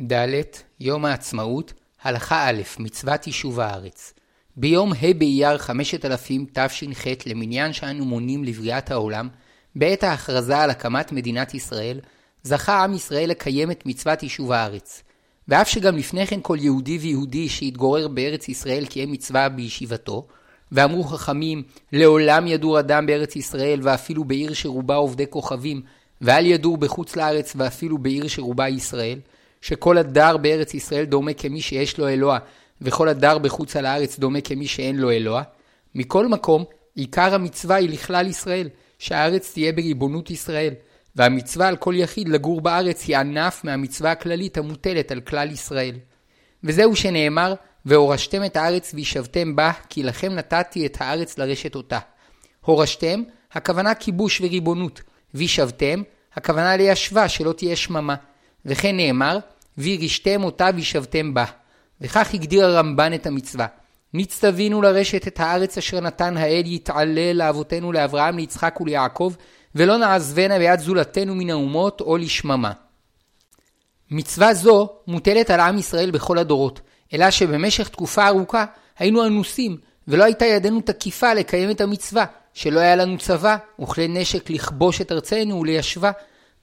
ד' יום העצמאות, הלכה א', מצוות יישוב הארץ. ביום ה' באייר 5000 תש"ח למניין שאנו מונים לבריאת העולם, בעת ההכרזה על הקמת מדינת ישראל, זכה עם ישראל לקיים את מצוות יישוב הארץ. ואף שגם לפני כן כל יהודי ויהודי שהתגורר בארץ ישראל קיים מצווה בישיבתו, ואמרו חכמים, לעולם ידור אדם בארץ ישראל ואפילו בעיר שרובה עובדי כוכבים, ואל ידור בחוץ לארץ ואפילו בעיר שרובה ישראל, שכל הדר בארץ ישראל דומה כמי שיש לו אלוה, וכל הדר בחוץ על הארץ דומה כמי שאין לו אלוה. מכל מקום, עיקר המצווה היא לכלל ישראל, שהארץ תהיה בריבונות ישראל, והמצווה על כל יחיד לגור בארץ היא ענף מהמצווה הכללית המוטלת על כלל ישראל. וזהו שנאמר, והורשתם את הארץ וישבתם בה, כי לכם נתתי את הארץ לרשת אותה. הורשתם, הכוונה כיבוש וריבונות, וישבתם, הכוונה ליישבה, שלא תהיה שממה. וכן נאמר, וירישתם אותה וישבתם בה. וכך הגדיר הרמב"ן את המצווה. נצטווינו לרשת את הארץ אשר נתן האל יתעלה לאבותינו לאברהם, ליצחק וליעקב, ולא נעזבנה ביד זולתנו מן האומות או לשממה. מצווה זו מוטלת על עם ישראל בכל הדורות, אלא שבמשך תקופה ארוכה היינו אנוסים, ולא הייתה ידנו תקיפה לקיים את המצווה, שלא היה לנו צבא וכלי נשק לכבוש את ארצנו וליישבה.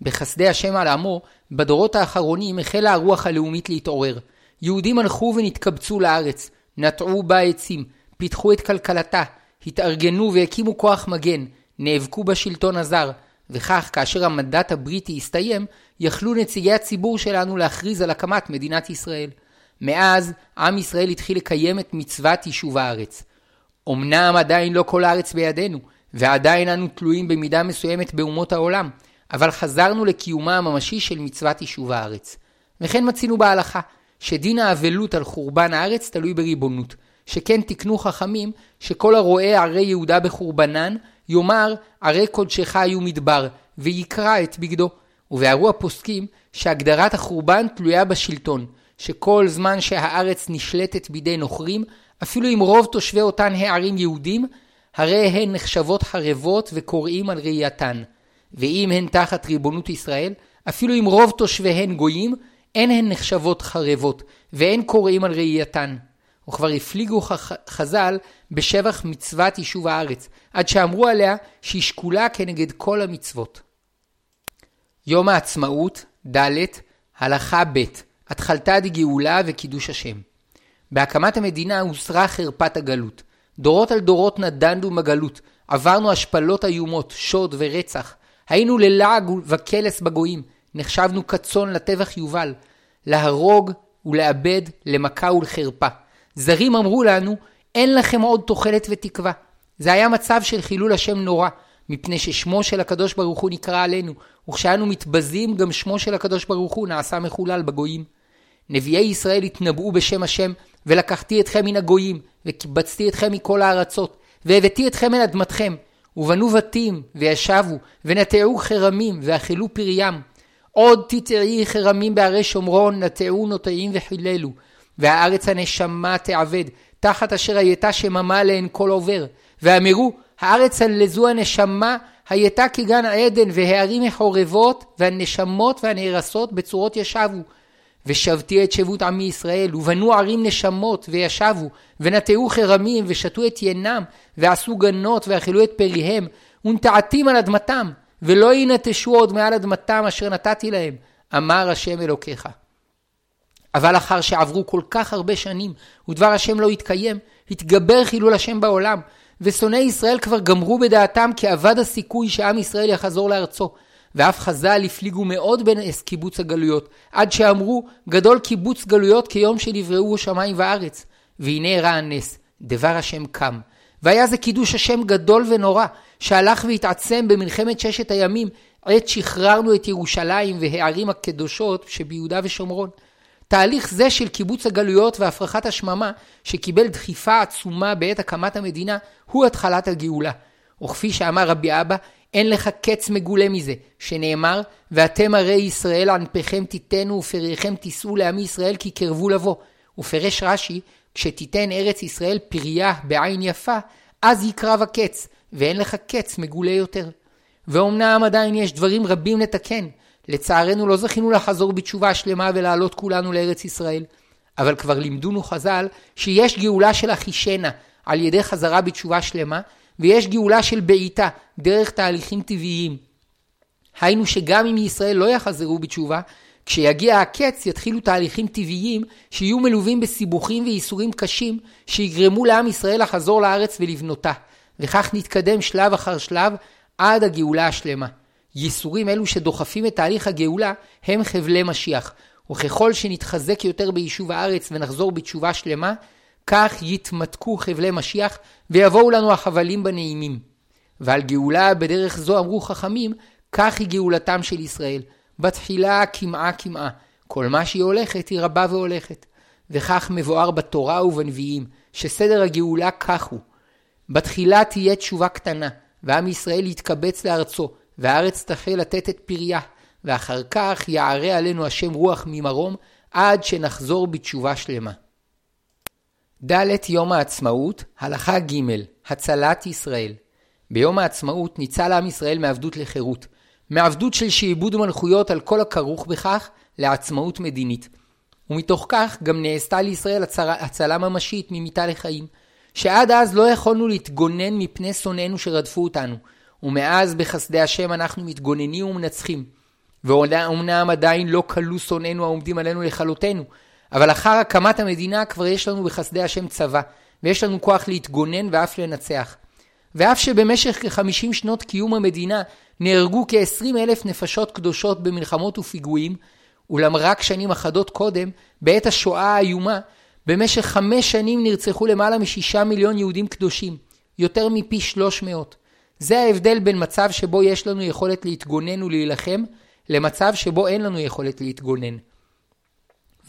בחסדי השם על עמו, בדורות האחרונים החלה הרוח הלאומית להתעורר. יהודים הלכו ונתקבצו לארץ, נטעו בה עצים, פיתחו את כלכלתה, התארגנו והקימו כוח מגן, נאבקו בשלטון הזר, וכך כאשר המנדט הבריטי הסתיים, יכלו נציגי הציבור שלנו להכריז על הקמת מדינת ישראל. מאז, עם ישראל התחיל לקיים את מצוות יישוב הארץ. אמנם עדיין לא כל הארץ בידינו, ועדיין אנו תלויים במידה מסוימת באומות העולם, אבל חזרנו לקיומה הממשי של מצוות יישוב הארץ. וכן מצינו בהלכה, שדין האבלות על חורבן הארץ תלוי בריבונות, שכן תקנו חכמים שכל הרואה ערי יהודה בחורבנן, יאמר ערי קודשך היו מדבר, ויקרא את בגדו. ובהרו הפוסקים שהגדרת החורבן תלויה בשלטון, שכל זמן שהארץ נשלטת בידי נוכרים, אפילו אם רוב תושבי אותן הערים יהודים, הרי הן נחשבות חרבות וקוראים על ראייתן. ואם הן תחת ריבונות ישראל, אפילו אם רוב תושביהן גויים, אין הן נחשבות חרבות, ואין קוראים על ראייתן. וכבר הפליגו חז"ל בשבח מצוות יישוב הארץ, עד שאמרו עליה שהיא שקולה כנגד כל המצוות. יום העצמאות, ד', הלכה ב', התחלתא דגאולה וקידוש השם. בהקמת המדינה הוסרה חרפת הגלות. דורות על דורות נדננו בגלות, עברנו השפלות איומות, שוד ורצח. היינו ללעג וקלס בגויים, נחשבנו כצאן לטבח יובל, להרוג ולאבד, למכה ולחרפה. זרים אמרו לנו, אין לכם עוד תוחלת ותקווה. זה היה מצב של חילול השם נורא, מפני ששמו של הקדוש ברוך הוא נקרא עלינו, וכשאנו מתבזים גם שמו של הקדוש ברוך הוא נעשה מחולל בגויים. נביאי ישראל התנבאו בשם השם, ולקחתי אתכם מן הגויים, וקיבצתי אתכם מכל הארצות, והבאתי אתכם אל אדמתכם, ובנו בתים, וישבו, ונטעו חרמים, ואכלו פריים. עוד תטעי חרמים בערי שומרון, נטעו נוטעים וחיללו. והארץ הנשמה תעבד, תחת אשר הייתה שממה להן כל עובר. ואמרו, הארץ הלזו הנשמה הייתה כגן עדן, והערים מחורבות, והנשמות והנהרסות בצורות ישבו. ושבתי את שבות עמי ישראל, ובנו ערים נשמות, וישבו, ונטעו חרמים, ושתו את ינם, ועשו גנות, ואכלו את פריהם, ונטעתים על אדמתם, ולא ינטשו עוד מעל אדמתם אשר נתתי להם, אמר השם אלוקיך. אבל אחר שעברו כל כך הרבה שנים, ודבר השם לא התקיים, התגבר חילול השם בעולם, ושונאי ישראל כבר גמרו בדעתם כי אבד הסיכוי שעם ישראל יחזור לארצו. ואף חז"ל הפליגו מאוד בנס קיבוץ הגלויות, עד שאמרו, גדול קיבוץ גלויות כיום שנבראו השמיים וארץ. והנה אירע הנס, דבר השם קם. והיה זה קידוש השם גדול ונורא, שהלך והתעצם במלחמת ששת הימים, עת שחררנו את ירושלים והערים הקדושות שביהודה ושומרון. תהליך זה של קיבוץ הגלויות והפרחת השממה, שקיבל דחיפה עצומה בעת הקמת המדינה, הוא התחלת הגאולה. וכפי שאמר רבי אבא, אין לך קץ מגולה מזה, שנאמר, ואתם הרי ישראל ענפיכם תיתנו ופריכם תישאו לעמי ישראל כי קרבו לבוא. ופרש רש"י, כשתיתן ארץ ישראל פריה בעין יפה, אז יקרב הקץ, ואין לך קץ מגולה יותר. ואומנם עדיין יש דברים רבים לתקן, לצערנו לא זכינו לחזור בתשובה שלמה ולעלות כולנו לארץ ישראל. אבל כבר לימדונו חז"ל שיש גאולה של אחישנה על ידי חזרה בתשובה שלמה, ויש גאולה של בעיטה דרך תהליכים טבעיים. היינו שגם אם ישראל לא יחזרו בתשובה, כשיגיע הקץ יתחילו תהליכים טבעיים שיהיו מלווים בסיבוכים וייסורים קשים שיגרמו לעם ישראל לחזור לארץ ולבנותה, וכך נתקדם שלב אחר שלב עד הגאולה השלמה. ייסורים אלו שדוחפים את תהליך הגאולה הם חבלי משיח, וככל שנתחזק יותר ביישוב הארץ ונחזור בתשובה שלמה, כך יתמתקו חבלי משיח ויבואו לנו החבלים בנעימים. ועל גאולה בדרך זו אמרו חכמים, כך היא גאולתם של ישראל. בתחילה קמעה קמעה, כל מה שהיא הולכת היא רבה והולכת. וכך מבואר בתורה ובנביאים, שסדר הגאולה כך הוא. בתחילה תהיה תשובה קטנה, ועם ישראל יתקבץ לארצו, והארץ תחל לתת את פריה, ואחר כך יערה עלינו השם רוח ממרום, עד שנחזור בתשובה שלמה. ד' יום העצמאות, הלכה ג' הצלת ישראל. ביום העצמאות ניצל עם ישראל מעבדות לחירות, מעבדות של שעבוד מלכויות על כל הכרוך בכך לעצמאות מדינית. ומתוך כך גם נעשתה לישראל הצלה, הצלה ממשית ממיתה לחיים, שעד אז לא יכולנו להתגונן מפני שונאינו שרדפו אותנו, ומאז בחסדי השם אנחנו מתגוננים ומנצחים. ואומנם עדיין לא כלו שונאינו העומדים עלינו לכלותנו, אבל אחר הקמת המדינה כבר יש לנו בחסדי השם צבא, ויש לנו כוח להתגונן ואף לנצח. ואף שבמשך כ-50 שנות קיום המדינה נהרגו כ-20 אלף נפשות קדושות במלחמות ופיגועים, אולם רק שנים אחדות קודם, בעת השואה האיומה, במשך חמש שנים נרצחו למעלה משישה מיליון יהודים קדושים, יותר מפי שלוש מאות. זה ההבדל בין מצב שבו יש לנו יכולת להתגונן ולהילחם, למצב שבו אין לנו יכולת להתגונן.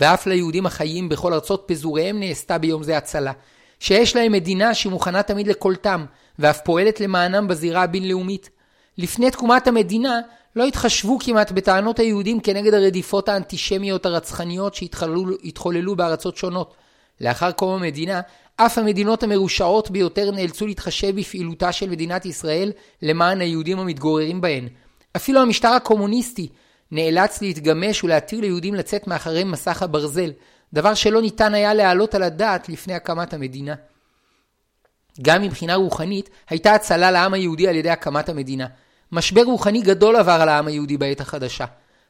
ואף ליהודים החיים בכל ארצות פזוריהם נעשתה ביום זה הצלה, שיש להם מדינה שמוכנה תמיד לקולטם, ואף פועלת למענם בזירה הבינלאומית. לפני תקומת המדינה לא התחשבו כמעט בטענות היהודים כנגד הרדיפות האנטישמיות הרצחניות שהתחוללו בארצות שונות. לאחר קום המדינה, אף המדינות המרושעות ביותר נאלצו להתחשב בפעילותה של מדינת ישראל למען היהודים המתגוררים בהן. אפילו המשטר הקומוניסטי נאלץ להתגמש ולהתיר ליהודים לצאת מאחרי מסך הברזל, דבר שלא ניתן היה להעלות על הדעת לפני הקמת המדינה. גם מבחינה רוחנית, הייתה הצלה לעם היהודי על ידי הקמת המדינה. משבר רוחני גדול עבר על העם היהודי בעת החדשה.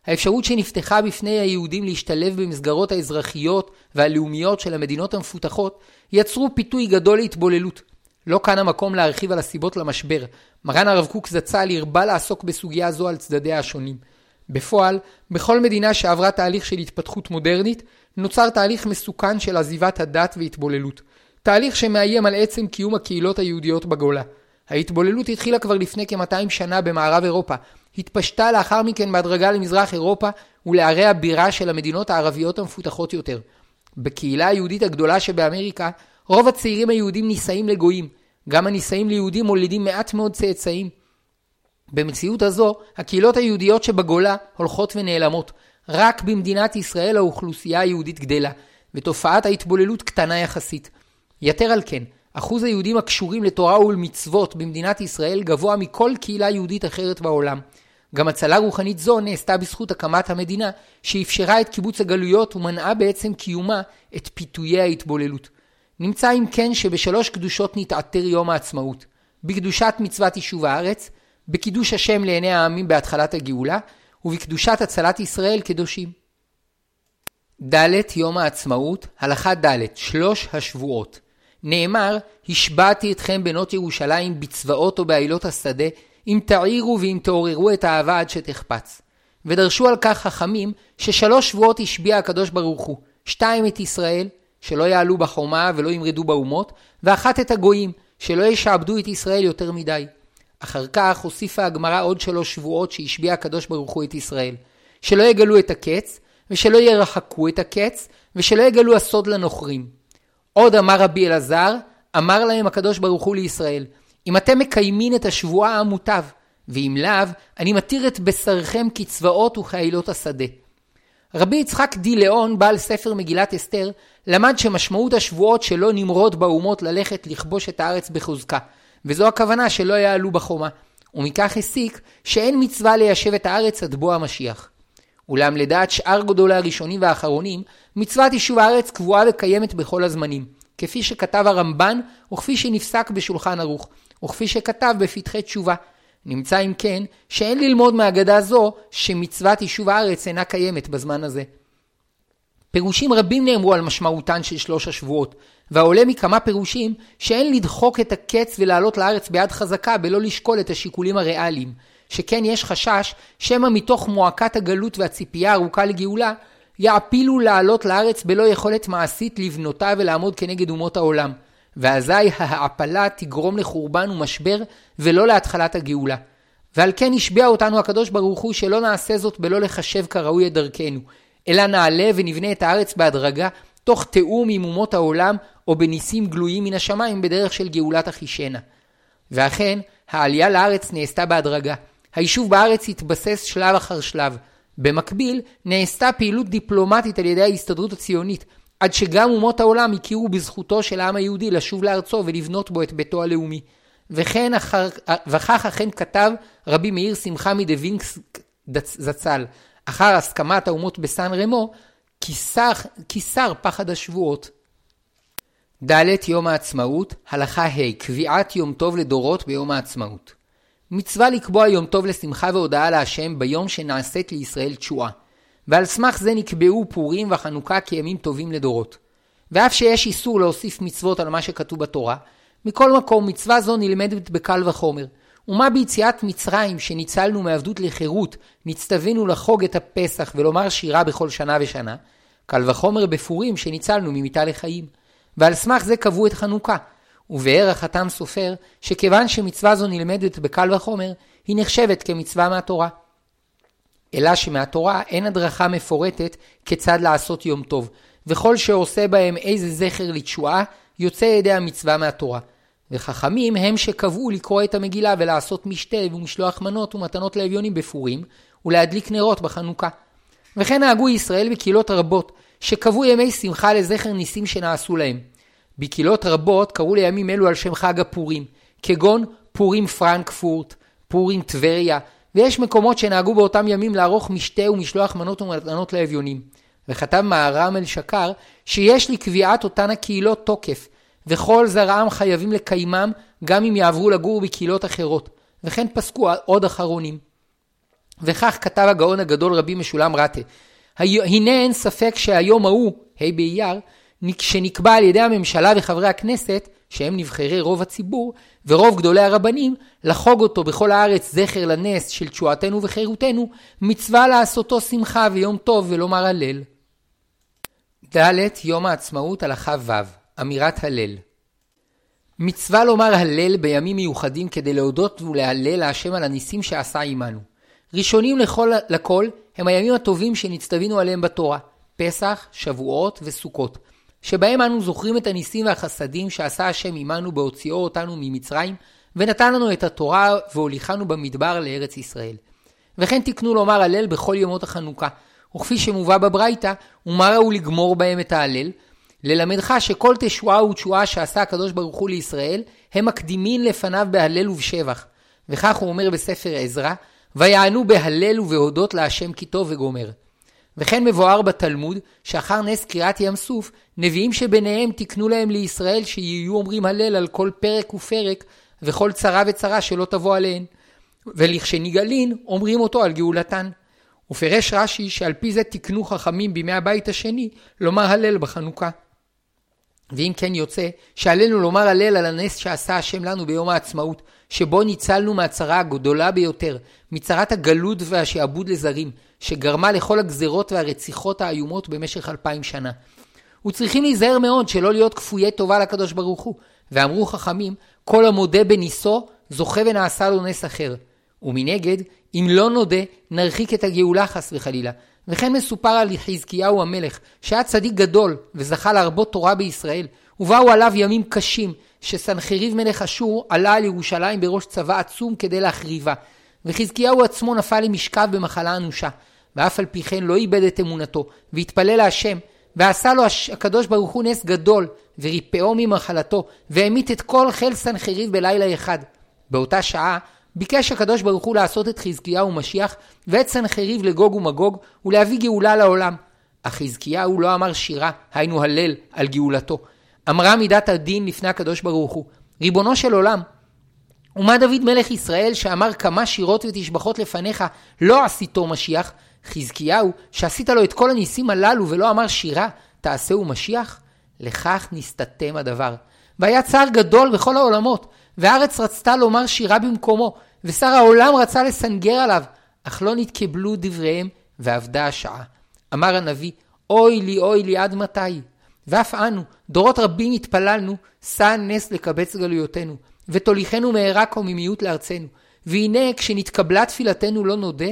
האפשרות שנפתחה בפני היהודים להשתלב במסגרות האזרחיות והלאומיות של המדינות המפותחות, יצרו פיתוי גדול להתבוללות. לא כאן המקום להרחיב על הסיבות למשבר. מרן הרב קוק זצ"ל הרבה לעסוק בסוגיה זו על צדדיה השונים. בפועל, בכל מדינה שעברה תהליך של התפתחות מודרנית, נוצר תהליך מסוכן של עזיבת הדת והתבוללות. תהליך שמאיים על עצם קיום הקהילות היהודיות בגולה. ההתבוללות התחילה כבר לפני כ-200 שנה במערב אירופה, התפשטה לאחר מכן בהדרגה למזרח אירופה ולערי הבירה של המדינות הערביות המפותחות יותר. בקהילה היהודית הגדולה שבאמריקה, רוב הצעירים היהודים נישאים לגויים. גם הנישאים ליהודים מולידים מעט מאוד צאצאים. במציאות הזו, הקהילות היהודיות שבגולה הולכות ונעלמות. רק במדינת ישראל האוכלוסייה היהודית גדלה, ותופעת ההתבוללות קטנה יחסית. יתר על כן, אחוז היהודים הקשורים לתורה ולמצוות במדינת ישראל גבוה מכל קהילה יהודית אחרת בעולם. גם הצלה רוחנית זו נעשתה בזכות הקמת המדינה, שאפשרה את קיבוץ הגלויות ומנעה בעצם קיומה את פיתויי ההתבוללות. נמצא אם כן שבשלוש קדושות נתעטר יום העצמאות. בקדושת מצוות יישוב הארץ, בקידוש השם לעיני העמים בהתחלת הגאולה, ובקדושת הצלת ישראל קדושים. ד' יום העצמאות, הלכה ד', שלוש השבועות. נאמר, השבעתי אתכם בנות ירושלים בצבאות או בעילות השדה, אם תעירו ואם תעוררו את האהבה עד שתחפץ. ודרשו על כך חכמים, ששלוש שבועות השביע הקדוש ברוך הוא, שתיים את ישראל, שלא יעלו בחומה ולא ימרדו באומות, ואחת את הגויים, שלא ישעבדו את ישראל יותר מדי. אחר כך הוסיפה הגמרא עוד שלוש שבועות שהשביע הקדוש ברוך הוא את ישראל. שלא יגלו את הקץ, ושלא ירחקו את הקץ, ושלא יגלו הסוד לנוכרים. עוד אמר רבי אלעזר, אמר להם הקדוש ברוך הוא לישראל, אם אתם מקיימים את השבועה המוטב, ואם לאו, אני מתיר את בשרכם כצבאות וכעילות השדה. רבי יצחק די ליאון, בעל ספר מגילת אסתר, למד שמשמעות השבועות שלא נמרוד באומות ללכת לכבוש את הארץ בחוזקה, וזו הכוונה שלא יעלו בחומה, ומכך הסיק שאין מצווה ליישב את הארץ עד בוא המשיח. אולם לדעת שאר גדולי הראשונים והאחרונים, מצוות יישוב הארץ קבועה וקיימת בכל הזמנים, כפי שכתב הרמב"ן, וכפי שנפסק בשולחן ערוך, וכפי שכתב בפתחי תשובה. נמצא אם כן, שאין ללמוד מהגדה זו שמצוות יישוב הארץ אינה קיימת בזמן הזה. פירושים רבים נאמרו על משמעותן של שלוש השבועות, והעולה מכמה פירושים שאין לדחוק את הקץ ולעלות לארץ ביד חזקה בלא לשקול את השיקולים הריאליים, שכן יש חשש שמא מתוך מועקת הגלות והציפייה הארוכה לגאולה, יעפילו לעלות לארץ בלא יכולת מעשית לבנותה ולעמוד כנגד אומות העולם, ואזי ההעפלה תגרום לחורבן ומשבר ולא להתחלת הגאולה. ועל כן השביע אותנו הקדוש ברוך הוא שלא נעשה זאת בלא לחשב כראוי את דרכנו, אלא נעלה ונבנה את הארץ בהדרגה, תוך תיאום עם אומות העולם, או בניסים גלויים מן השמיים בדרך של גאולת אחישנה. ואכן, העלייה לארץ נעשתה בהדרגה. היישוב בארץ התבסס שלב אחר שלב. במקביל, נעשתה פעילות דיפלומטית על ידי ההסתדרות הציונית, עד שגם אומות העולם הכירו בזכותו של העם היהודי לשוב לארצו ולבנות בו את ביתו הלאומי. וכן אחר, וכך אכן כתב רבי מאיר שמחה מדווינקס זצ"ל, אחר הסכמת האומות בסן רמו, כיסר פחד השבועות. ד. יום העצמאות, הלכה ה' קביעת יום טוב לדורות ביום העצמאות. מצווה לקבוע יום טוב לשמחה והודאה להשם ביום שנעשית לישראל תשועה. ועל סמך זה נקבעו פורים וחנוכה כימים טובים לדורות. ואף שיש איסור להוסיף מצוות על מה שכתוב בתורה, מכל מקום מצווה זו נלמדת בקל וחומר. ומה ביציאת מצרים שניצלנו מעבדות לחירות, נצטווינו לחוג את הפסח ולומר שירה בכל שנה ושנה, קל וחומר בפורים שניצלנו ממיתה לחיים. ועל סמך זה קבעו את חנוכה. ובאר החתם סופר, שכיוון שמצווה זו נלמדת בקל וחומר, היא נחשבת כמצווה מהתורה. אלא שמהתורה אין הדרכה מפורטת כיצד לעשות יום טוב, וכל שעושה בהם איזה זכר לתשועה, יוצא ידי המצווה מהתורה. וחכמים הם שקבעו לקרוא את המגילה ולעשות משתה ומשלוח מנות ומתנות לאביונים בפורים, ולהדליק נרות בחנוכה. וכן נהגו ישראל בקהילות רבות, שקבעו ימי שמחה לזכר ניסים שנעשו להם. בקהילות רבות קראו לימים אלו על שם חג הפורים, כגון פורים פרנקפורט, פורים טבריה, ויש מקומות שנהגו באותם ימים לערוך משתה ומשלוח מנות ומתנות לאביונים. וכתב מהר"ם אל שקר שיש לקביעת אותן הקהילות תוקף, וכל זרעם חייבים לקיימם גם אם יעברו לגור בקהילות אחרות, וכן פסקו עוד אחרונים. וכך כתב הגאון הגדול רבי משולם רטה, הנה אין ספק שהיום ההוא, ה' באייר, שנקבע על ידי הממשלה וחברי הכנסת, שהם נבחרי רוב הציבור, ורוב גדולי הרבנים, לחוג אותו בכל הארץ זכר לנס של תשועתנו וחירותנו, מצווה לעשותו שמחה ויום טוב ולומר הלל. ד. יום העצמאות הלכה ו' אמירת הלל מצווה לומר הלל בימים מיוחדים כדי להודות ולהלל להשם על הניסים שעשה עמנו. ראשונים לכל, לכל הם הימים הטובים שנצטווינו עליהם בתורה, פסח, שבועות וסוכות, שבהם אנו זוכרים את הניסים והחסדים שעשה השם עמנו בהוציאו אותנו ממצרים, ונתן לנו את התורה והוליכנו במדבר לארץ ישראל. וכן תקנו לומר הלל בכל ימות החנוכה, וכפי שמובא בברייתא, ומה ראו לגמור בהם את ההלל? ללמדך שכל תשועה ותשועה שעשה הקדוש ברוך הוא לישראל, הם מקדימין לפניו בהלל ובשבח. וכך הוא אומר בספר עזרא, ויענו בהלל ובהודות להשם כי טוב וגומר. וכן מבואר בתלמוד, שאחר נס קריאת ים סוף, נביאים שביניהם תקנו להם לישראל שיהיו אומרים הלל על כל פרק ופרק, וכל צרה וצרה שלא תבוא עליהן. ולכשנגאלין, אומרים אותו על גאולתן. ופרש רש"י שעל פי זה תקנו חכמים בימי הבית השני לומר הלל בחנוכה. ואם כן יוצא, שעלינו לומר הלל על הנס שעשה השם לנו ביום העצמאות, שבו ניצלנו מהצרה הגדולה ביותר, מצרת הגלות והשעבוד לזרים, שגרמה לכל הגזרות והרציחות האיומות במשך אלפיים שנה. וצריכים להיזהר מאוד שלא להיות כפויי טובה לקדוש ברוך הוא, ואמרו חכמים, כל המודה בניסו, זוכה ונעשה לו נס אחר. ומנגד, אם לא נודה, נרחיק את הגאולה חס וחלילה. וכן מסופר על חזקיהו המלך, שהיה צדיק גדול וזכה להרבות תורה בישראל, ובאו עליו ימים קשים, שסנחריב מלך אשור עלה על ירושלים בראש צבא עצום כדי להחריבה, וחזקיהו עצמו נפל למשכב במחלה אנושה, ואף על פי כן לא איבד את אמונתו, והתפלל להשם, ועשה לו הקדוש ברוך הוא נס גדול, וריפאו ממחלתו, והמית את כל חיל סנחריב בלילה אחד. באותה שעה ביקש הקדוש ברוך הוא לעשות את חזקיהו משיח ואת סנחריב לגוג ומגוג ולהביא גאולה לעולם. אך חזקיהו לא אמר שירה, היינו הלל, על גאולתו. אמרה מידת הדין לפני הקדוש ברוך הוא, ריבונו של עולם, ומה דוד מלך ישראל שאמר כמה שירות ותשבחות לפניך לא עשיתו משיח, חזקיהו שעשית לו את כל הניסים הללו ולא אמר שירה תעשהו משיח? לכך נסתתם הדבר. והיה צער גדול בכל העולמות, והארץ רצתה לומר שירה במקומו, ושר העולם רצה לסנגר עליו, אך לא נתקבלו דבריהם, ואבדה השעה. אמר הנביא, אוי לי אוי לי עד מתי? ואף אנו, דורות רבים התפללנו, שא נס לקבץ גלויותינו, ותוליכנו מהרה קוממיות לארצנו. והנה כשנתקבלה תפילתנו לא נודה,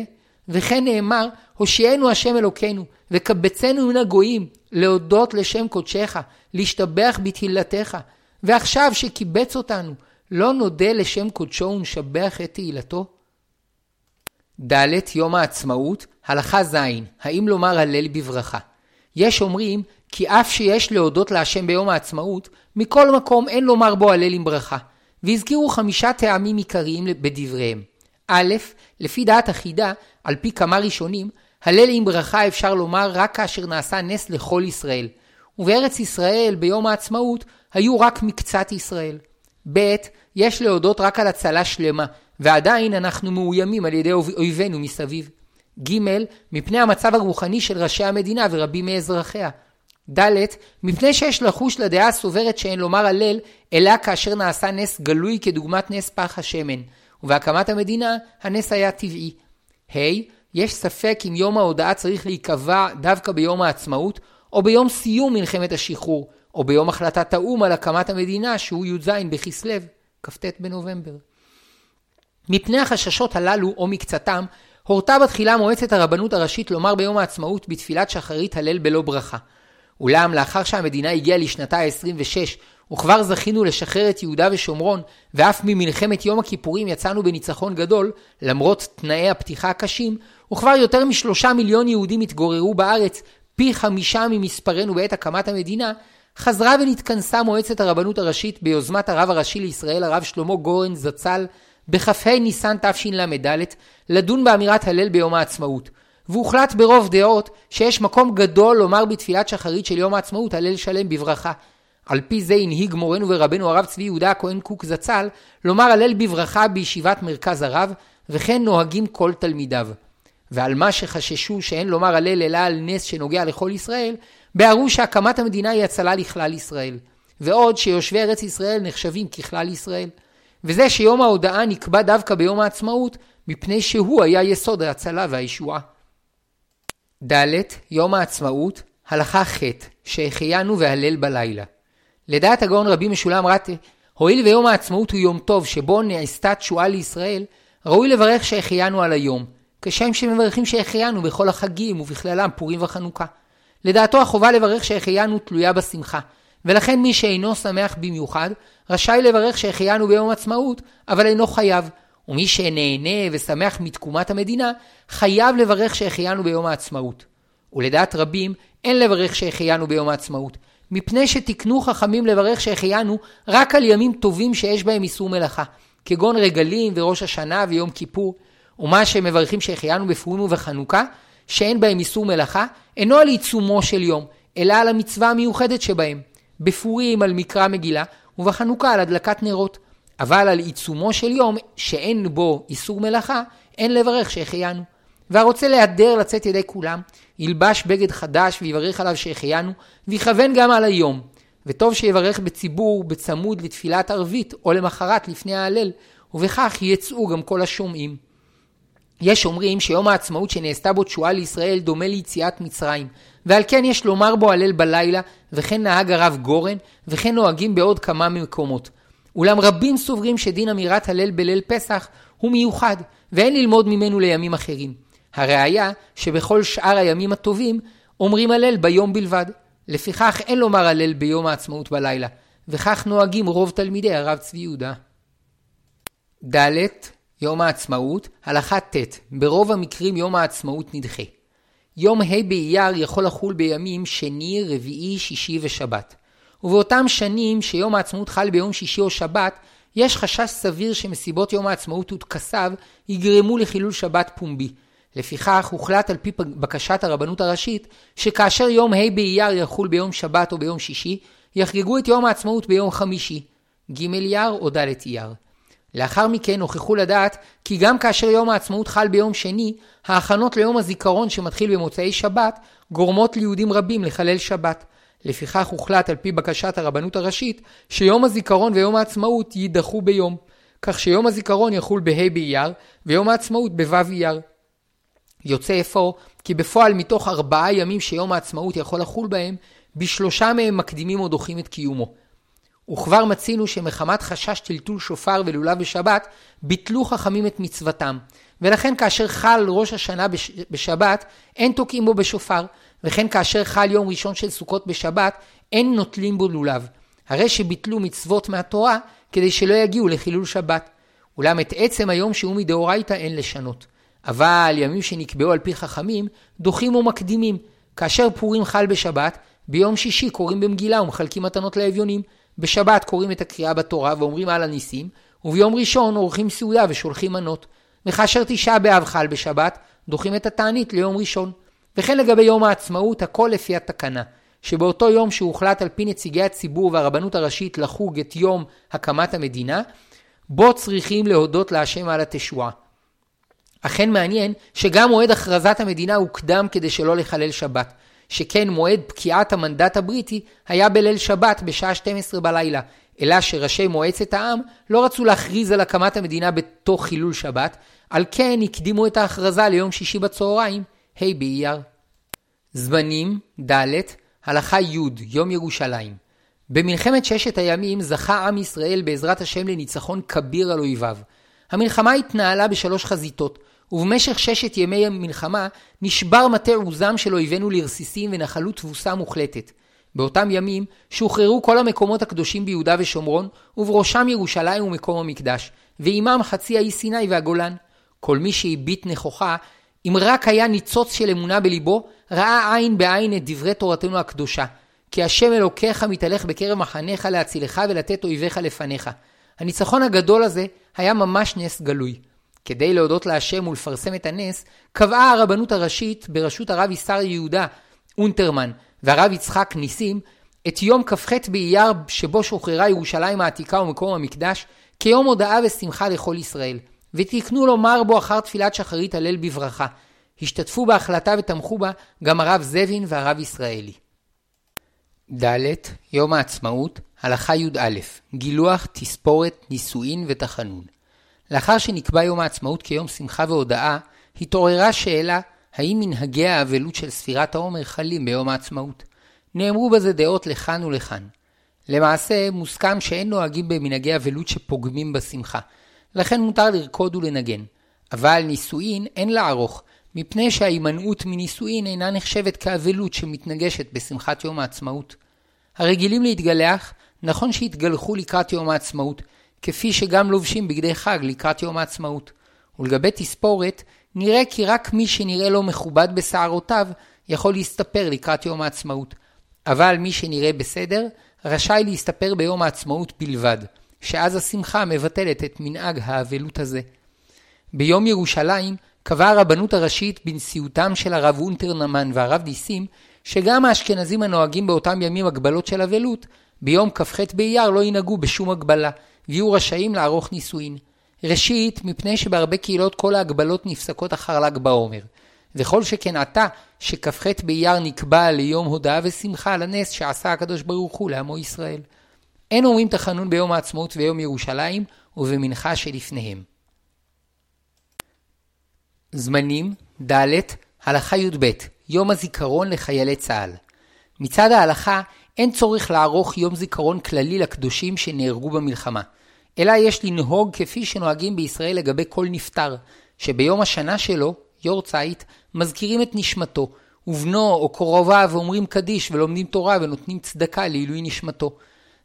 וכן נאמר, הושיענו השם אלוקינו, וקבצנו מן הגויים, להודות לשם קודשך, להשתבח בתהילתך. ועכשיו שקיבץ אותנו, לא נודה לשם קודשו ונשבח את תהילתו? ד. יום העצמאות, הלכה ז', האם לומר הלל בברכה? יש אומרים כי אף שיש להודות להשם ביום העצמאות, מכל מקום אין לומר בו הלל עם ברכה. והזכירו חמישה טעמים עיקריים בדבריהם. א', לפי דעת החידה, על פי כמה ראשונים, הלל עם ברכה אפשר לומר רק כאשר נעשה נס לכל ישראל. ובארץ ישראל ביום העצמאות היו רק מקצת ישראל. ב', יש להודות רק על הצלה שלמה, ועדיין אנחנו מאוימים על ידי אויבינו מסביב. ג', מפני המצב הרוחני של ראשי המדינה ורבים מאזרחיה. ד', מפני שיש לחוש לדעה הסוברת שאין לומר הלל, אלא כאשר נעשה נס גלוי כדוגמת נס פח השמן, ובהקמת המדינה הנס היה טבעי. ה', יש ספק אם יום ההודעה צריך להיקבע דווקא ביום העצמאות, או ביום סיום מלחמת השחרור, או ביום החלטת האו"ם על הקמת המדינה שהוא י"ז בכסלו, כ"ט בנובמבר. מפני החששות הללו, או מקצתם, הורתה בתחילה מועצת הרבנות הראשית לומר ביום העצמאות בתפילת שחרית הלל בלא ברכה. אולם לאחר שהמדינה הגיעה לשנתה ה-26 וכבר זכינו לשחרר את יהודה ושומרון, ואף ממלחמת יום הכיפורים יצאנו בניצחון גדול, למרות תנאי הפתיחה הקשים, וכבר יותר משלושה מיליון יהודים התגוררו בארץ, פי חמישה ממספרנו בעת הקמת המדינה, חזרה ונתכנסה מועצת הרבנות הראשית ביוזמת הרב הראשי לישראל, הרב שלמה גורן זצ"ל, בכ"ה ניסן תשל"ד, לדון באמירת הלל ביום העצמאות. והוחלט ברוב דעות שיש מקום גדול לומר בתפילת שחרית של יום העצמאות הלל שלם בברכה. על פי זה הנהיג מורנו ורבנו הרב צבי יהודה הכהן קוק זצ"ל לומר הלל בברכה בישיבת מרכז הרב, וכן נוהגים כל תלמידיו. ועל מה שחששו שאין לומר הלל אלא על נס שנוגע לכל ישראל, בהרו שהקמת המדינה היא הצלה לכלל ישראל. ועוד שיושבי ארץ ישראל נחשבים ככלל ישראל. וזה שיום ההודעה נקבע דווקא ביום העצמאות, מפני שהוא היה יסוד ההצלה והישועה. ד. יום העצמאות, הלכה ח' שהחיינו והלל בלילה. לדעת הגאון רבי משולם רטה, הואיל ויום העצמאות הוא יום טוב שבו נעשתה תשועה לישראל, ראוי לברך שהחיינו על היום, כשם שמברכים שהחיינו בכל החגים ובכללם פורים וחנוכה. לדעתו החובה לברך שהחיינו תלויה בשמחה, ולכן מי שאינו שמח במיוחד, רשאי לברך שהחיינו ביום עצמאות, אבל אינו חייב. ומי שנהנה ושמח מתקומת המדינה, חייב לברך שהחיינו ביום העצמאות. ולדעת רבים, אין לברך שהחיינו ביום העצמאות, מפני שתיקנו חכמים לברך שהחיינו רק על ימים טובים שיש בהם איסור מלאכה, כגון רגלים וראש השנה ויום כיפור, ומה שמברכים שהחיינו בפורים ובחנוכה, שאין בהם איסור מלאכה, אינו על עיצומו של יום, אלא על המצווה המיוחדת שבהם. בפורים על מקרא מגילה, ובחנוכה על הדלקת נרות. אבל על עיצומו של יום, שאין בו איסור מלאכה, אין לברך שהחיינו. והרוצה להדר לצאת ידי כולם, ילבש בגד חדש ויברך עליו שהחיינו, ויכוון גם על היום. וטוב שיברך בציבור בצמוד לתפילת ערבית, או למחרת לפני ההלל, ובכך יצאו גם כל השומעים. יש אומרים שיום העצמאות שנעשתה בו תשועה לישראל דומה ליציאת מצרים, ועל כן יש לומר בו הלל בלילה, וכן נהג הרב גורן, וכן נוהגים בעוד כמה מקומות. אולם רבים סוברים שדין אמירת הלל בליל פסח הוא מיוחד, ואין ללמוד ממנו לימים אחרים. הראיה שבכל שאר הימים הטובים אומרים הלל ביום בלבד. לפיכך אין לומר הלל ביום העצמאות בלילה, וכך נוהגים רוב תלמידי הרב צבי יהודה. ד. יום העצמאות, הלכה ט', ברוב המקרים יום העצמאות נדחה. יום ה' באייר יכול לחול בימים שני, רביעי, שישי ושבת. ובאותם שנים שיום העצמאות חל ביום שישי או שבת, יש חשש סביר שמסיבות יום העצמאות וטקסיו יגרמו לחילול שבת פומבי. לפיכך הוחלט על פי בקשת הרבנות הראשית שכאשר יום ה' באייר יחול ביום שבת או ביום שישי, יחגגו את יום העצמאות ביום חמישי, ג' אייר או ד' אייר. לאחר מכן הוכחו לדעת כי גם כאשר יום העצמאות חל ביום שני, ההכנות ליום הזיכרון שמתחיל במוצאי שבת גורמות ליהודים רבים לחלל שבת. לפיכך הוחלט על פי בקשת הרבנות הראשית שיום הזיכרון ויום העצמאות יידחו ביום, כך שיום הזיכרון יחול בה' באייר ויום העצמאות בו' אייר. יוצא אפוא כי בפועל מתוך ארבעה ימים שיום העצמאות יכול לחול בהם, בשלושה מהם מקדימים או דוחים את קיומו. וכבר מצינו שמחמת חשש טלטול שופר ולולב בשבת, ביטלו חכמים את מצוותם. ולכן כאשר חל ראש השנה בש... בשבת, אין תוקעים בו בשופר. וכן כאשר חל יום ראשון של סוכות בשבת, אין נוטלים בו לולב. הרי שביטלו מצוות מהתורה, כדי שלא יגיעו לחילול שבת. אולם את עצם היום שהוא מדאורייתא אין לשנות. אבל ימים שנקבעו על פי חכמים, דוחים ומקדימים. כאשר פורים חל בשבת, ביום שישי קוראים במגילה ומחלקים מתנות לאביונים. בשבת קוראים את הקריאה בתורה ואומרים על הניסים, וביום ראשון עורכים סעודה ושולחים מנות. וכאשר תשעה באב חל בשבת, דוחים את התענית ליום ראשון. וכן לגבי יום העצמאות, הכל לפי התקנה. שבאותו יום שהוחלט על פי נציגי הציבור והרבנות הראשית לחוג את יום הקמת המדינה, בו צריכים להודות להשם על התשועה. אכן מעניין שגם מועד הכרזת המדינה הוקדם כדי שלא לחלל שבת. שכן מועד פקיעת המנדט הבריטי היה בליל שבת בשעה 12 בלילה, אלא שראשי מועצת העם לא רצו להכריז על הקמת המדינה בתוך חילול שבת, על כן הקדימו את ההכרזה ליום שישי בצהריים, ה' באייר. זמנים, ד', הלכה י', יום ירושלים. במלחמת ששת הימים זכה עם ישראל בעזרת השם לניצחון כביר על אויביו. המלחמה התנהלה בשלוש חזיתות, ובמשך ששת ימי המלחמה נשבר מטה עוזם של אויבינו לרסיסים ונחלו תבוסה מוחלטת. באותם ימים שוחררו כל המקומות הקדושים ביהודה ושומרון, ובראשם ירושלים ומקום המקדש, ועימם חצי האי סיני והגולן. כל מי שהביט נכוחה, אם רק היה ניצוץ של אמונה בליבו, ראה עין בעין את דברי תורתנו הקדושה. כי השם אלוקיך מתהלך בקרב מחניך להצילך ולתת אויביך לפניך. הניצחון הגדול הזה היה ממש נס גלוי. כדי להודות להשם ולפרסם את הנס, קבעה הרבנות הראשית בראשות הרב איסר יהודה אונטרמן והרב יצחק ניסים את יום כ"ח באייר שבו שוחררה ירושלים העתיקה ומקום המקדש כיום הודאה ושמחה לכל ישראל, ותקנו לומר בו אחר תפילת שחרית הלל בברכה. השתתפו בהחלטה ותמכו בה גם הרב זבין והרב ישראלי. ד. יום העצמאות, הלכה י"א, גילוח, תספורת, נישואין ותחנון. לאחר שנקבע יום העצמאות כיום שמחה והודאה, התעוררה שאלה האם מנהגי האבלות של ספירת העומר חלים ביום העצמאות. נאמרו בזה דעות לכאן ולכאן. למעשה, מוסכם שאין נוהגים במנהגי אבלות שפוגמים בשמחה, לכן מותר לרקוד ולנגן. אבל נישואין אין לערוך, מפני שההימנעות מנישואין אינה נחשבת כאבלות שמתנגשת בשמחת יום העצמאות. הרגילים להתגלח, נכון שהתגלחו לקראת יום העצמאות, כפי שגם לובשים בגדי חג לקראת יום העצמאות. ולגבי תספורת, נראה כי רק מי שנראה לו מכובד בשערותיו, יכול להסתפר לקראת יום העצמאות. אבל מי שנראה בסדר, רשאי להסתפר ביום העצמאות בלבד, שאז השמחה מבטלת את מנהג האבלות הזה. ביום ירושלים קבעה הרבנות הראשית בנשיאותם של הרב אונטרנמן והרב ניסים, שגם האשכנזים הנוהגים באותם ימים הגבלות של אבלות, ביום כ"ח באייר לא ינהגו בשום הגבלה, ויהיו רשאים לערוך נישואין. ראשית, מפני שבהרבה קהילות כל ההגבלות נפסקות אחר ל"ג בעומר. וכל שכן עתה, שכ"ח באייר נקבע ליום הודאה ושמחה על הנס שעשה הקדוש ברוך הוא לעמו ישראל. אין אומרים תחנון ביום העצמאות ויום ירושלים, ובמנחה שלפניהם. זמנים, ד', הלכה י"ב, יום הזיכרון לחיילי צה"ל. מצד ההלכה, אין צורך לערוך יום זיכרון כללי לקדושים שנהרגו במלחמה, אלא יש לנהוג כפי שנוהגים בישראל לגבי כל נפטר, שביום השנה שלו, יורצייט, מזכירים את נשמתו, ובנו או קרוביו אומרים קדיש ולומדים תורה ונותנים צדקה לעילוי נשמתו.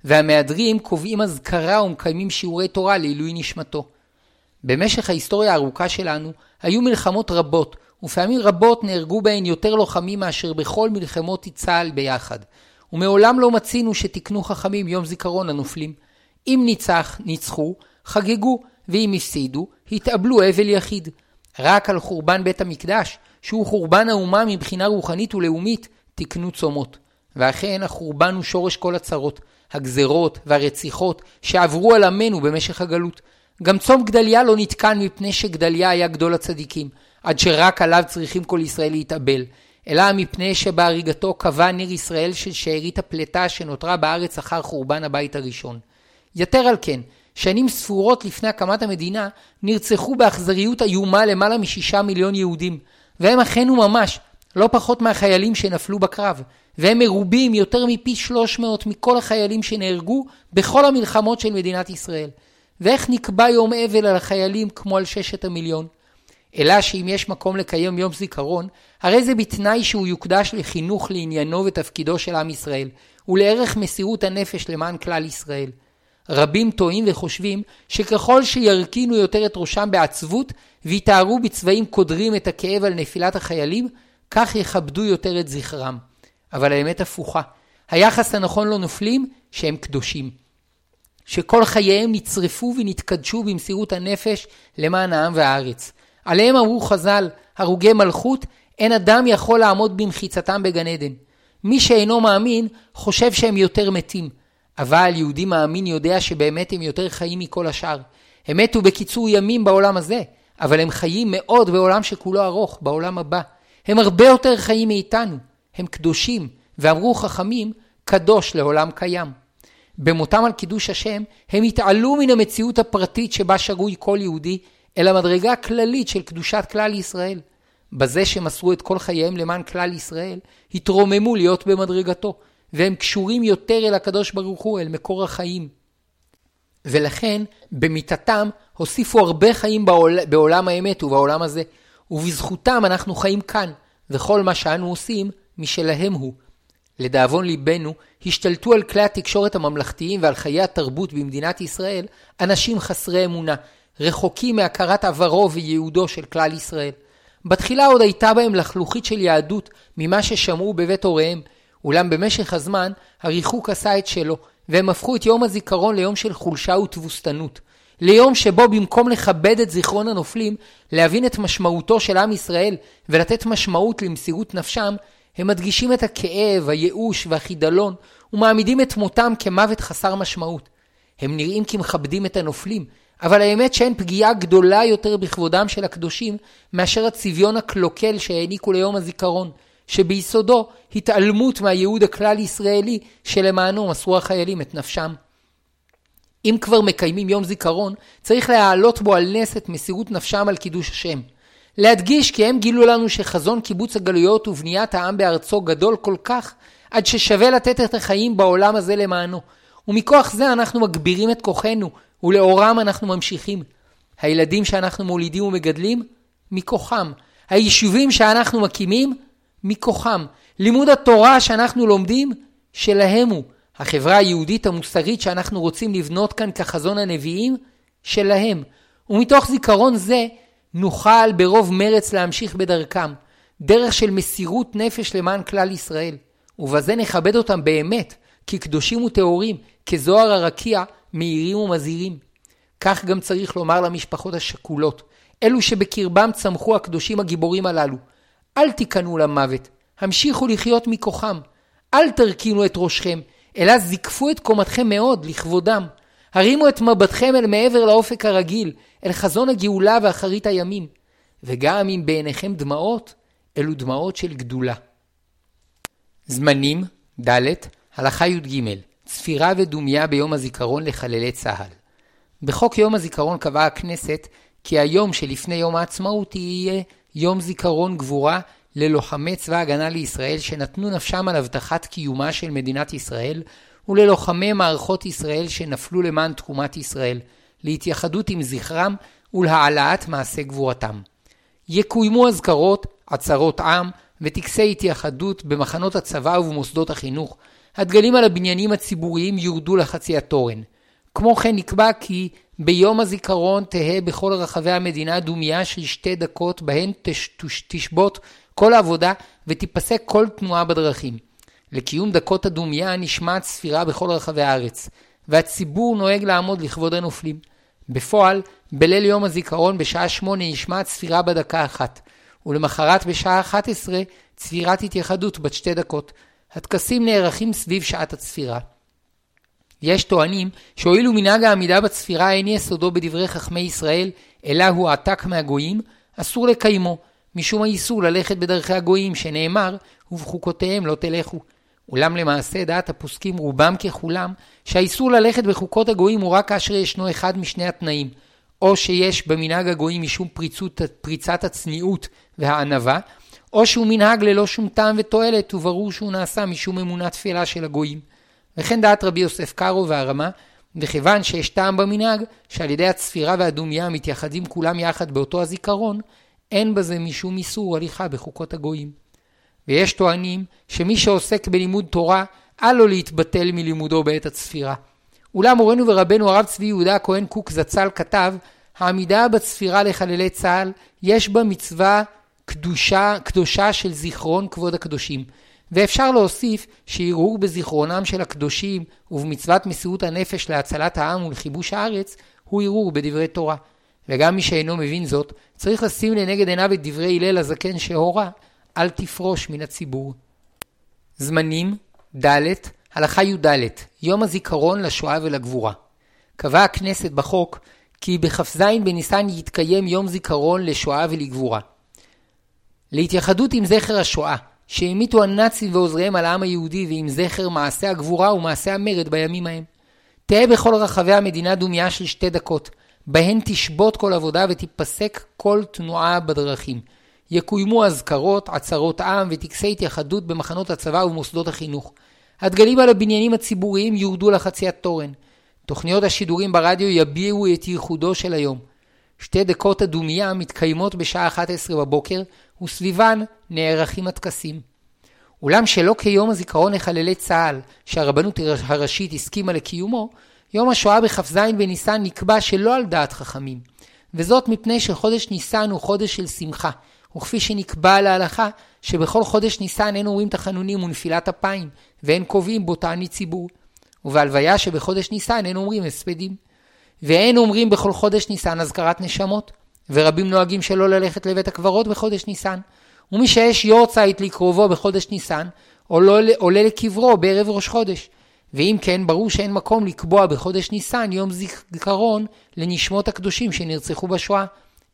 והמהדרים קובעים אזכרה ומקיימים שיעורי תורה לעילוי נשמתו. במשך ההיסטוריה הארוכה שלנו היו מלחמות רבות, ופעמים רבות נהרגו בהן יותר לוחמים מאשר בכל מלחמות צה"ל ביחד. ומעולם לא מצינו שתיקנו חכמים יום זיכרון לנופלים. אם ניצח, ניצחו, חגגו, ואם הפסידו, התאבלו אבל יחיד. רק על חורבן בית המקדש, שהוא חורבן האומה מבחינה רוחנית ולאומית, תקנו צומות. ואכן החורבן הוא שורש כל הצרות, הגזרות והרציחות שעברו על עמנו במשך הגלות. גם צום גדליה לא נתקן מפני שגדליה היה גדול הצדיקים, עד שרק עליו צריכים כל ישראל להתאבל, אלא מפני שבהריגתו קבע ניר ישראל של שארית הפלטה שנותרה בארץ אחר חורבן הבית הראשון. יתר על כן, שנים ספורות לפני הקמת המדינה, נרצחו באכזריות איומה למעלה משישה מיליון יהודים, והם אכן וממש לא פחות מהחיילים שנפלו בקרב, והם מרובים יותר מפי 300 מכל החיילים שנהרגו בכל המלחמות של מדינת ישראל. ואיך נקבע יום אבל על החיילים כמו על ששת המיליון? אלא שאם יש מקום לקיים יום זיכרון, הרי זה בתנאי שהוא יוקדש לחינוך לעניינו ותפקידו של עם ישראל, ולערך מסירות הנפש למען כלל ישראל. רבים טועים וחושבים שככל שירכינו יותר את ראשם בעצבות ויתארו בצבעים קודרים את הכאב על נפילת החיילים, כך יכבדו יותר את זכרם. אבל האמת הפוכה. היחס הנכון לנופלים שהם קדושים. שכל חייהם נצרפו ונתקדשו במסירות הנפש למען העם והארץ. עליהם אמרו חז"ל, הרוגי מלכות, אין אדם יכול לעמוד במחיצתם בגן עדן. מי שאינו מאמין, חושב שהם יותר מתים. אבל יהודי מאמין יודע שבאמת הם יותר חיים מכל השאר. הם מתו בקיצור ימים בעולם הזה, אבל הם חיים מאוד בעולם שכולו ארוך, בעולם הבא. הם הרבה יותר חיים מאיתנו. הם קדושים, ואמרו חכמים, קדוש לעולם קיים. במותם על קידוש השם, הם התעלו מן המציאות הפרטית שבה שרוי כל יהודי, אל המדרגה כללית של קדושת כלל ישראל. בזה שמסרו את כל חייהם למען כלל ישראל, התרוממו להיות במדרגתו, והם קשורים יותר אל הקדוש ברוך הוא, אל מקור החיים. ולכן, במיתתם הוסיפו הרבה חיים בעול, בעולם האמת ובעולם הזה, ובזכותם אנחנו חיים כאן, וכל מה שאנו עושים, משלהם הוא. לדאבון ליבנו, השתלטו על כלי התקשורת הממלכתיים ועל חיי התרבות במדינת ישראל אנשים חסרי אמונה, רחוקים מהכרת עברו וייעודו של כלל ישראל. בתחילה עוד הייתה בהם לחלוכית של יהדות ממה ששמעו בבית הוריהם, אולם במשך הזמן הריחוק עשה את שלו, והם הפכו את יום הזיכרון ליום של חולשה ותבוסתנות. ליום שבו במקום לכבד את זיכרון הנופלים, להבין את משמעותו של עם ישראל ולתת משמעות למסירות נפשם, הם מדגישים את הכאב, הייאוש והחידלון, ומעמידים את מותם כמוות חסר משמעות. הם נראים כמכבדים את הנופלים, אבל האמת שאין פגיעה גדולה יותר בכבודם של הקדושים מאשר הצביון הקלוקל שהעניקו ליום הזיכרון, שביסודו התעלמות מהייעוד הכלל ישראלי שלמענו מסרו החיילים את נפשם. אם כבר מקיימים יום זיכרון, צריך להעלות בו על נס את מסירות נפשם על קידוש השם. להדגיש כי הם גילו לנו שחזון קיבוץ הגלויות ובניית העם בארצו גדול כל כך, עד ששווה לתת את החיים בעולם הזה למענו. ומכוח זה אנחנו מגבירים את כוחנו, ולאורם אנחנו ממשיכים. הילדים שאנחנו מולידים ומגדלים, מכוחם. היישובים שאנחנו מקימים, מכוחם. לימוד התורה שאנחנו לומדים, שלהם הוא. החברה היהודית המוסרית שאנחנו רוצים לבנות כאן כחזון הנביאים, שלהם. ומתוך זיכרון זה, נוכל ברוב מרץ להמשיך בדרכם, דרך של מסירות נפש למען כלל ישראל, ובזה נכבד אותם באמת, כקדושים וטהורים, כזוהר הרקיע, מאירים ומזהירים. כך גם צריך לומר למשפחות השכולות, אלו שבקרבם צמחו הקדושים הגיבורים הללו. אל תיכנעו למוות, המשיכו לחיות מכוחם. אל תרכינו את ראשכם, אלא זיקפו את קומתכם מאוד לכבודם. הרימו את מבטכם אל מעבר לאופק הרגיל, אל חזון הגאולה ואחרית הימים. וגם אם בעיניכם דמעות, אלו דמעות של גדולה. זמנים, ד', הלכה י"ג, צפירה ודומיה ביום הזיכרון לחללי צה"ל. בחוק יום הזיכרון קבעה הכנסת כי היום שלפני יום העצמאות יהיה יום זיכרון גבורה ללוחמי צבא הגנה לישראל שנתנו נפשם על הבטחת קיומה של מדינת ישראל וללוחמי מערכות ישראל שנפלו למען תקומת ישראל, להתייחדות עם זכרם ולהעלאת מעשה גבורתם. יקוימו אזכרות, עצרות עם וטקסי התייחדות במחנות הצבא ובמוסדות החינוך. הדגלים על הבניינים הציבוריים יורדו לחצי התורן. כמו כן נקבע כי ביום הזיכרון תהא בכל רחבי המדינה דומייה של שתי דקות בהן תשבות כל העבודה ותיפסק כל תנועה בדרכים. לקיום דקות הדומייה נשמעת ספירה בכל רחבי הארץ, והציבור נוהג לעמוד לכבוד הנופלים. בפועל, בליל יום הזיכרון בשעה שמונה נשמעת ספירה בדקה אחת, ולמחרת בשעה 11 צפירת התייחדות בת שתי דקות. הטקסים נערכים סביב שעת הצפירה. יש טוענים שהואיל ומנהג העמידה בצפירה אין יסודו בדברי חכמי ישראל, אלא הוא עתק מהגויים, אסור לקיימו, משום האיסור ללכת בדרכי הגויים, שנאמר, ובחוקותיהם לא תלכו. אולם למעשה דעת הפוסקים רובם ככולם, שהאיסור ללכת בחוקות הגויים הוא רק כאשר ישנו אחד משני התנאים, או שיש במנהג הגויים משום פריצות, פריצת הצניעות והענווה, או שהוא מנהג ללא שום טעם ותועלת, וברור שהוא נעשה משום אמונה תפלה של הגויים. וכן דעת רבי יוסף קארו והרמה, וכיוון שיש טעם במנהג, שעל ידי הצפירה והדומייה מתייחדים כולם יחד באותו הזיכרון, אין בזה משום איסור הליכה בחוקות הגויים. ויש טוענים שמי שעוסק בלימוד תורה, אל לו להתבטל מלימודו בעת הצפירה. אולם מורנו ורבנו הרב צבי יהודה הכהן קוק זצ"ל כתב, העמידה בצפירה לחללי צה"ל, יש בה מצווה קדושה, קדושה של זיכרון כבוד הקדושים. ואפשר להוסיף שערעור בזיכרונם של הקדושים ובמצוות מסירות הנפש להצלת העם ולכיבוש הארץ, הוא ערעור בדברי תורה. וגם מי שאינו מבין זאת, צריך לשים לנגד עיניו את דברי הלל הזקן שהורה, אל תפרוש מן הציבור. זמנים, ד', הלכה י"ד, יום הזיכרון לשואה ולגבורה. קבעה הכנסת בחוק כי בכ"ז בניסן יתקיים יום זיכרון לשואה ולגבורה. להתייחדות עם זכר השואה, שהמיתו הנאצים ועוזריהם על העם היהודי ועם זכר מעשי הגבורה ומעשי המרד בימים ההם. תהא בכל רחבי המדינה דומייה של שתי דקות, בהן תשבות כל עבודה ותיפסק כל תנועה בדרכים. יקוימו אזכרות, עצרות עם וטקסי התייחדות במחנות הצבא ומוסדות החינוך. הדגלים על הבניינים הציבוריים יורדו לחציית תורן. תוכניות השידורים ברדיו יביעו את ייחודו של היום. שתי דקות הדומייה מתקיימות בשעה 11 בבוקר, וסביבן נערכים הטקסים. אולם שלא כיום הזיכרון לחללי צה"ל, שהרבנות הראשית הסכימה לקיומו, יום השואה בכ"ז בניסן נקבע שלא על דעת חכמים, וזאת מפני שחודש ניסן הוא חודש של שמחה, וכפי שנקבע להלכה, שבכל חודש ניסן אין אומרים תחנונים ונפילת אפיים, ואין קובעים בו תענית ציבור. ובהלוויה שבחודש ניסן אין אומרים הספדים. ואין אומרים בכל חודש ניסן אזכרת נשמות, ורבים נוהגים שלא ללכת לבית הקברות בחודש ניסן. ומי שיש יורצייט לקרובו בחודש ניסן, עולה, עולה לקברו בערב ראש חודש. ואם כן, ברור שאין מקום לקבוע בחודש ניסן יום זיכרון לנשמות הקדושים שנרצחו בשואה.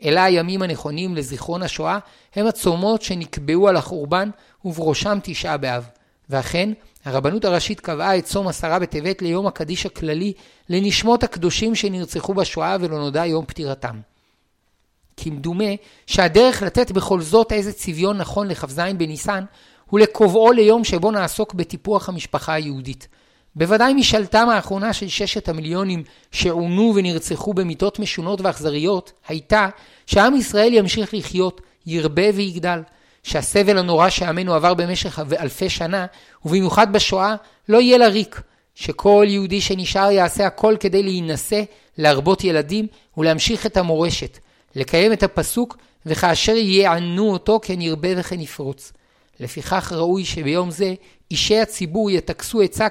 אלא הימים הנכונים לזיכרון השואה הם הצומות שנקבעו על החורבן ובראשם תשעה באב. ואכן, הרבנות הראשית קבעה את צום עשרה בטבת ליום הקדיש הכללי לנשמות הקדושים שנרצחו בשואה ולא נודע יום פטירתם. כמדומה שהדרך לתת בכל זאת איזה צביון נכון לכ"ז בניסן הוא לקובעו ליום שבו נעסוק בטיפוח המשפחה היהודית. בוודאי משאלתם האחרונה של ששת המיליונים שעונו ונרצחו במיתות משונות ואכזריות, הייתה שעם ישראל ימשיך לחיות, ירבה ויגדל. שהסבל הנורא שעמנו עבר במשך אלפי שנה, ובמיוחד בשואה, לא יהיה לריק. שכל יהודי שנשאר יעשה הכל כדי להינשא, להרבות ילדים ולהמשיך את המורשת. לקיים את הפסוק, וכאשר יענו אותו כן ירבה וכן יפרוץ. לפיכך ראוי שביום זה אישי הציבור יטכסו עצה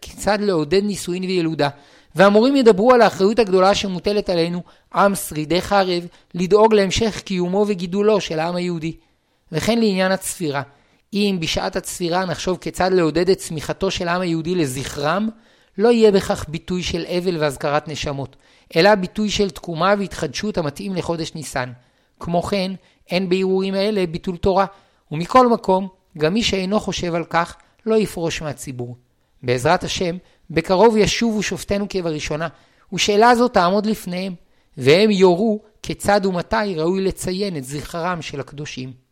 כיצד לעודד נישואין וילודה, והמורים ידברו על האחריות הגדולה שמוטלת עלינו, עם שרידי חרב, לדאוג להמשך קיומו וגידולו של העם היהודי. וכן לעניין הצפירה, אם בשעת הצפירה נחשוב כיצד לעודד את צמיחתו של העם היהודי לזכרם, לא יהיה בכך ביטוי של אבל והזכרת נשמות, אלא ביטוי של תקומה והתחדשות המתאים לחודש ניסן. כמו כן, אין בערעורים האלה ביטול תורה, ומכל מקום, גם מי שאינו חושב על כך, לא יפרוש מהציבור. בעזרת השם, בקרוב ישובו שופטינו כבראשונה, ושאלה זו תעמוד לפניהם, והם יורו כיצד ומתי ראוי לציין את זכרם של הקדושים.